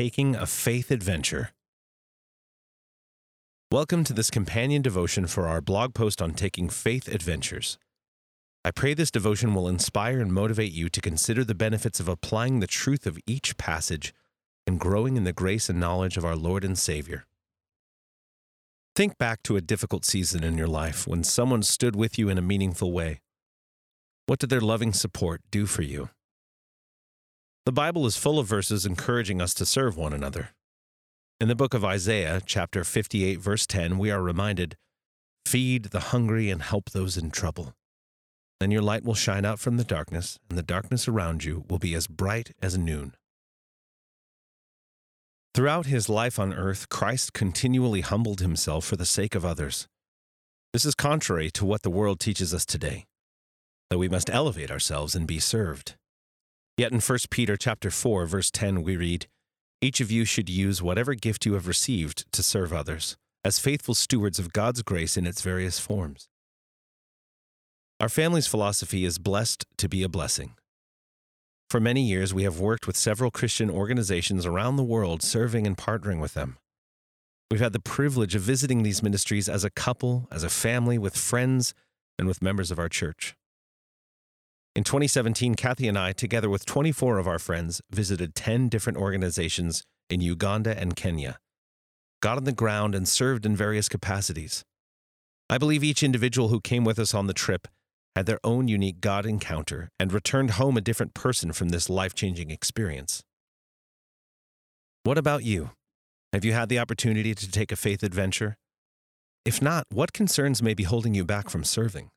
taking a faith adventure. Welcome to this companion devotion for our blog post on taking faith adventures. I pray this devotion will inspire and motivate you to consider the benefits of applying the truth of each passage and growing in the grace and knowledge of our Lord and Savior. Think back to a difficult season in your life when someone stood with you in a meaningful way. What did their loving support do for you? The Bible is full of verses encouraging us to serve one another. In the book of Isaiah, chapter 58, verse 10, we are reminded Feed the hungry and help those in trouble. Then your light will shine out from the darkness, and the darkness around you will be as bright as noon. Throughout his life on earth, Christ continually humbled himself for the sake of others. This is contrary to what the world teaches us today, that we must elevate ourselves and be served. Yet in 1 Peter chapter 4 verse 10 we read, each of you should use whatever gift you have received to serve others, as faithful stewards of God's grace in its various forms. Our family's philosophy is blessed to be a blessing. For many years, we have worked with several Christian organizations around the world, serving and partnering with them. We've had the privilege of visiting these ministries as a couple, as a family, with friends, and with members of our church. In 2017, Kathy and I, together with 24 of our friends, visited 10 different organizations in Uganda and Kenya, got on the ground, and served in various capacities. I believe each individual who came with us on the trip had their own unique God encounter, and returned home a different person from this life changing experience. What about you? Have you had the opportunity to take a faith adventure? If not, what concerns may be holding you back from serving?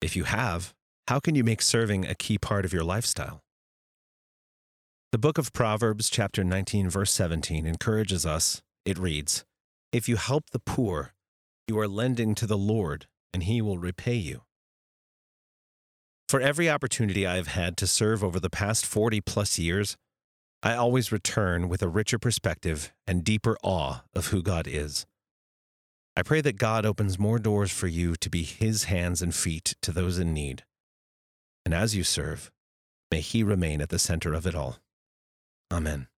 If you have, how can you make serving a key part of your lifestyle? The book of Proverbs, chapter 19, verse 17, encourages us. It reads, If you help the poor, you are lending to the Lord, and he will repay you. For every opportunity I have had to serve over the past 40 plus years, I always return with a richer perspective and deeper awe of who God is. I pray that God opens more doors for you to be His hands and feet to those in need. And as you serve, may He remain at the center of it all. Amen.